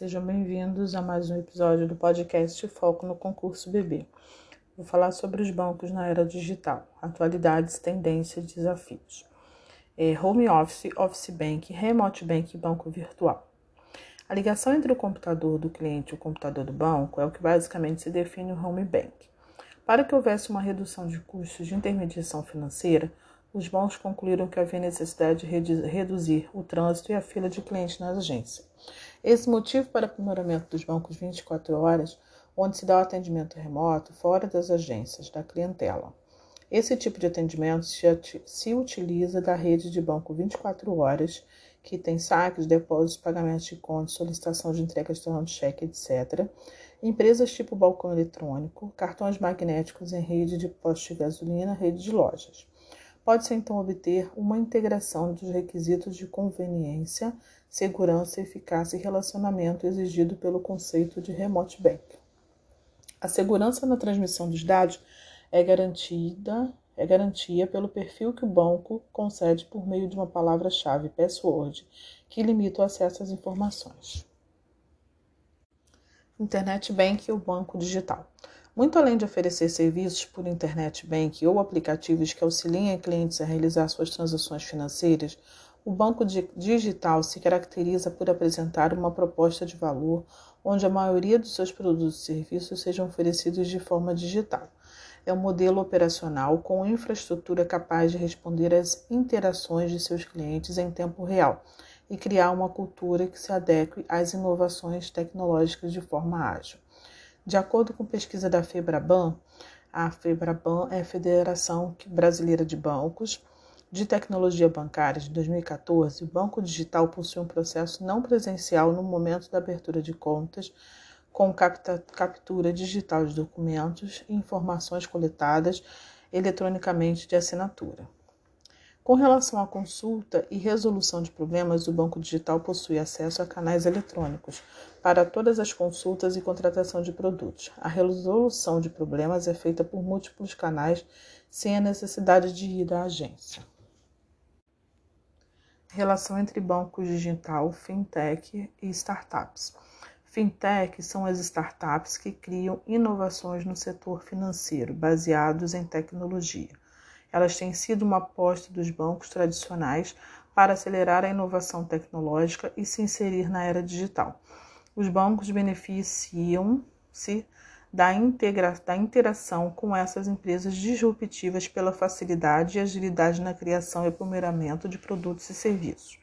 Sejam bem-vindos a mais um episódio do podcast Foco no Concurso BB. Vou falar sobre os bancos na era digital, atualidades, tendências e desafios. É, home Office, Office Bank, Remote Bank e Banco Virtual. A ligação entre o computador do cliente e o computador do banco é o que basicamente se define o Home Bank. Para que houvesse uma redução de custos de intermediação financeira, os bancos concluíram que havia necessidade de reduzir o trânsito e a fila de clientes nas agências. Esse motivo para aprimoramento dos bancos 24 horas, onde se dá o atendimento remoto fora das agências, da clientela. Esse tipo de atendimento se utiliza da rede de banco 24 horas, que tem saques, depósitos, pagamentos de contas, solicitação de entrega de cheque, etc. Empresas tipo balcão eletrônico, cartões magnéticos em rede de postos de gasolina, rede de lojas. Pode-se então obter uma integração dos requisitos de conveniência, segurança, eficácia e relacionamento exigido pelo conceito de remote bank. A segurança na transmissão dos dados é garantida é garantia pelo perfil que o banco concede por meio de uma palavra-chave password, que limita o acesso às informações. Internet Bank e o banco digital. Muito além de oferecer serviços por internet bank ou aplicativos que auxiliem clientes a realizar suas transações financeiras, o banco digital se caracteriza por apresentar uma proposta de valor onde a maioria dos seus produtos e serviços sejam oferecidos de forma digital. É um modelo operacional com infraestrutura capaz de responder às interações de seus clientes em tempo real e criar uma cultura que se adeque às inovações tecnológicas de forma ágil. De acordo com pesquisa da FEBRABAN, a FEBRABAN é a Federação Brasileira de Bancos de Tecnologia Bancária de 2014, o Banco Digital possui um processo não presencial no momento da abertura de contas, com captura digital de documentos e informações coletadas eletronicamente de assinatura. Com relação à consulta e resolução de problemas, o Banco Digital possui acesso a canais eletrônicos para todas as consultas e contratação de produtos. A resolução de problemas é feita por múltiplos canais sem a necessidade de ir à agência. Relação entre bancos digital, fintech e startups. Fintech são as startups que criam inovações no setor financeiro baseados em tecnologia. Elas têm sido uma aposta dos bancos tradicionais para acelerar a inovação tecnológica e se inserir na era digital. Os bancos beneficiam-se da, integra da interação com essas empresas disruptivas pela facilidade e agilidade na criação e aprimoramento de produtos e serviços.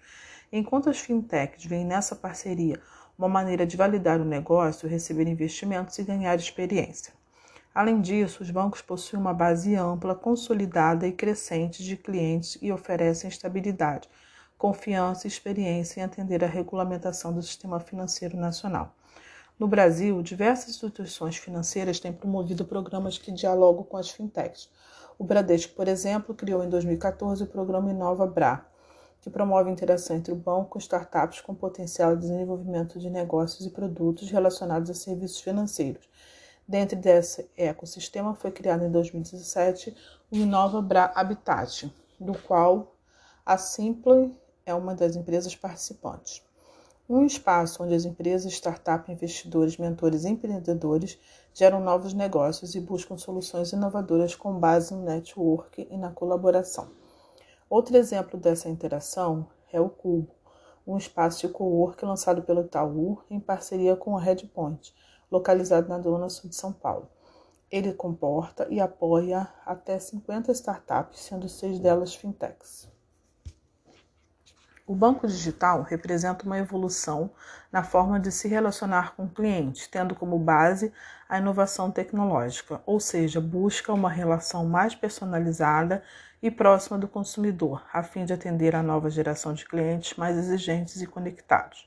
Enquanto as fintechs veem nessa parceria uma maneira de validar o negócio, receber investimentos e ganhar experiência. Além disso, os bancos possuem uma base ampla, consolidada e crescente de clientes e oferecem estabilidade, confiança e experiência em atender à regulamentação do sistema financeiro nacional. No Brasil, diversas instituições financeiras têm promovido programas que dialogam com as fintechs. O Bradesco, por exemplo, criou em 2014 o programa Inova Bra, que promove a interação entre o banco e startups com potencial de desenvolvimento de negócios e produtos relacionados a serviços financeiros Dentro desse ecossistema foi criado em 2017 o Inova Bra Habitat, do qual a Simple é uma das empresas participantes. Um espaço onde as empresas, startups, investidores, mentores e empreendedores geram novos negócios e buscam soluções inovadoras com base no network e na colaboração. Outro exemplo dessa interação é o Cubo, um espaço de cowork lançado pelo Itaú em parceria com a Redpoint, localizado na Zona Sul de São Paulo. Ele comporta e apoia até 50 startups, sendo seis delas fintechs. O banco digital representa uma evolução na forma de se relacionar com o cliente, tendo como base a inovação tecnológica, ou seja, busca uma relação mais personalizada e próxima do consumidor, a fim de atender a nova geração de clientes mais exigentes e conectados.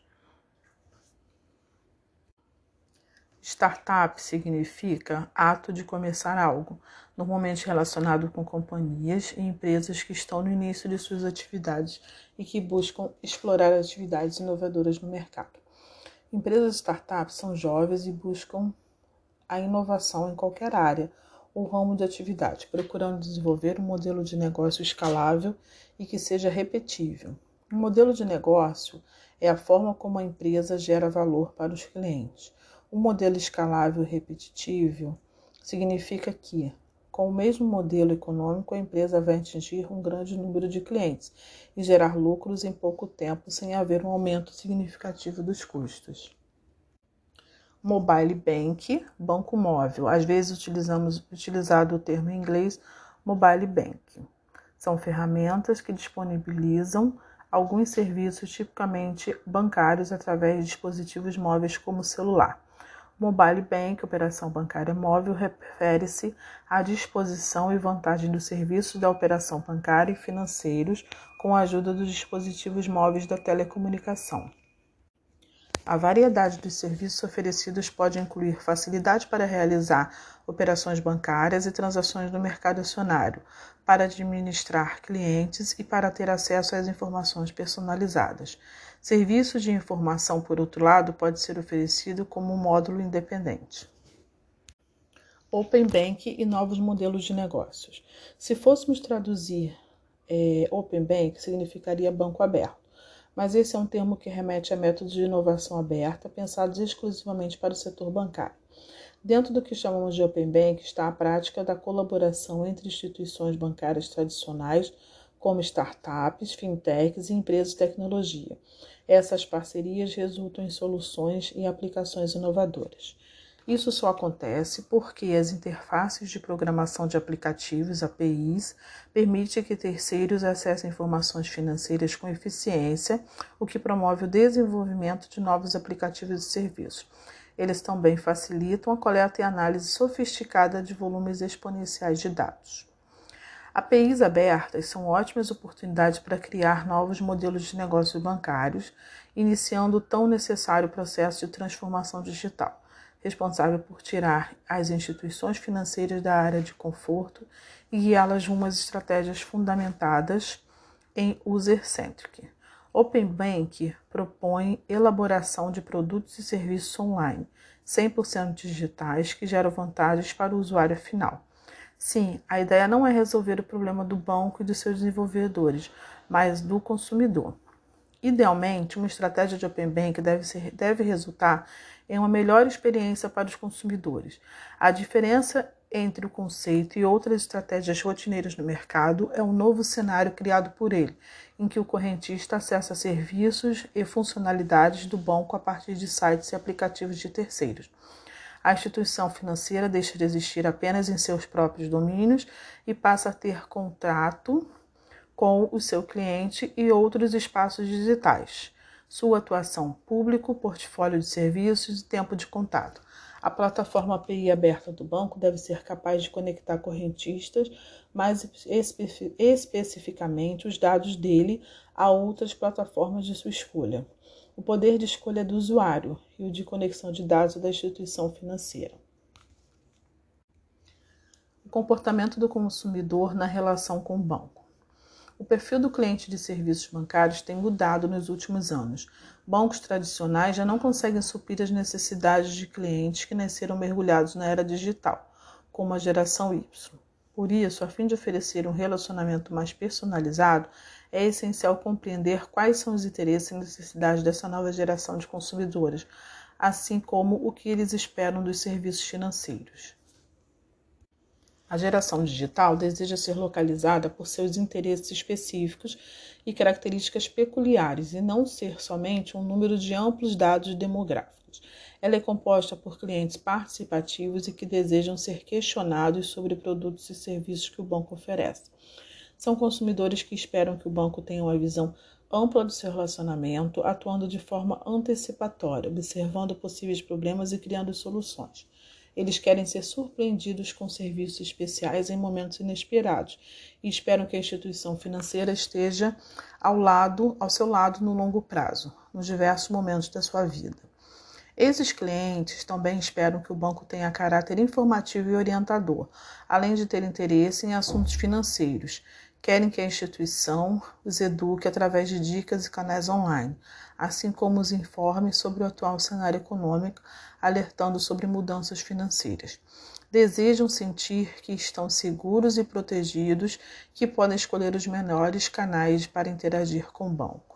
Startup significa ato de começar algo, normalmente relacionado com companhias e empresas que estão no início de suas atividades e que buscam explorar atividades inovadoras no mercado. Empresas startups são jovens e buscam a inovação em qualquer área ou ramo de atividade, procurando desenvolver um modelo de negócio escalável e que seja repetível. Um modelo de negócio é a forma como a empresa gera valor para os clientes. Um modelo escalável repetitivo significa que, com o mesmo modelo econômico, a empresa vai atingir um grande número de clientes e gerar lucros em pouco tempo sem haver um aumento significativo dos custos. Mobile Bank, banco móvel. Às vezes utilizamos utilizado o termo em inglês Mobile Bank. São ferramentas que disponibilizam alguns serviços tipicamente bancários através de dispositivos móveis como celular. Mobile Bank, operação bancária móvel, refere-se à disposição e vantagem dos serviços da operação bancária e financeiros com a ajuda dos dispositivos móveis da telecomunicação. A variedade dos serviços oferecidos pode incluir facilidade para realizar operações bancárias e transações no mercado acionário, para administrar clientes e para ter acesso às informações personalizadas. Serviços de informação, por outro lado, pode ser oferecido como um módulo independente. Open Bank e novos modelos de negócios. Se fôssemos traduzir é, Open Bank, significaria banco aberto mas esse é um termo que remete a métodos de inovação aberta pensados exclusivamente para o setor bancário. Dentro do que chamamos de Open Bank está a prática da colaboração entre instituições bancárias tradicionais, como startups, fintechs e empresas de tecnologia. Essas parcerias resultam em soluções e aplicações inovadoras. Isso só acontece porque as interfaces de programação de aplicativos, APIs, permitem que terceiros acessem informações financeiras com eficiência, o que promove o desenvolvimento de novos aplicativos e serviços. Eles também facilitam a coleta e análise sofisticada de volumes exponenciais de dados. APIs abertas são ótimas oportunidades para criar novos modelos de negócios bancários, iniciando o tão necessário processo de transformação digital responsável por tirar as instituições financeiras da área de conforto e guiá-las rumo às estratégias fundamentadas em user-centric. Open Bank propõe elaboração de produtos e serviços online, 100% digitais, que geram vantagens para o usuário final. Sim, a ideia não é resolver o problema do banco e dos seus desenvolvedores, mas do consumidor. Idealmente, uma estratégia de Open Bank deve, ser, deve resultar em uma melhor experiência para os consumidores. A diferença entre o conceito e outras estratégias rotineiras no mercado é um novo cenário criado por ele, em que o correntista acessa serviços e funcionalidades do banco a partir de sites e aplicativos de terceiros. A instituição financeira deixa de existir apenas em seus próprios domínios e passa a ter contrato com o seu cliente e outros espaços digitais sua atuação público, portfólio de serviços e tempo de contato. A plataforma API aberta do banco deve ser capaz de conectar correntistas, mais espe especificamente os dados dele, a outras plataformas de sua escolha. O poder de escolha do usuário e o de conexão de dados da instituição financeira. O comportamento do consumidor na relação com o banco. O perfil do cliente de serviços bancários tem mudado nos últimos anos. Bancos tradicionais já não conseguem suprir as necessidades de clientes que nasceram mergulhados na era digital, como a geração Y. Por isso, a fim de oferecer um relacionamento mais personalizado, é essencial compreender quais são os interesses e necessidades dessa nova geração de consumidores, assim como o que eles esperam dos serviços financeiros. A geração digital deseja ser localizada por seus interesses específicos e características peculiares e não ser somente um número de amplos dados demográficos. Ela é composta por clientes participativos e que desejam ser questionados sobre produtos e serviços que o banco oferece. São consumidores que esperam que o banco tenha uma visão ampla do seu relacionamento, atuando de forma antecipatória, observando possíveis problemas e criando soluções. Eles querem ser surpreendidos com serviços especiais em momentos inesperados e esperam que a instituição financeira esteja ao lado, ao seu lado no longo prazo, nos diversos momentos da sua vida. Esses clientes também esperam que o banco tenha caráter informativo e orientador, além de ter interesse em assuntos financeiros. Querem que a instituição os eduque através de dicas e canais online, assim como os informe sobre o atual cenário econômico, alertando sobre mudanças financeiras. Desejam sentir que estão seguros e protegidos, que podem escolher os melhores canais para interagir com o banco.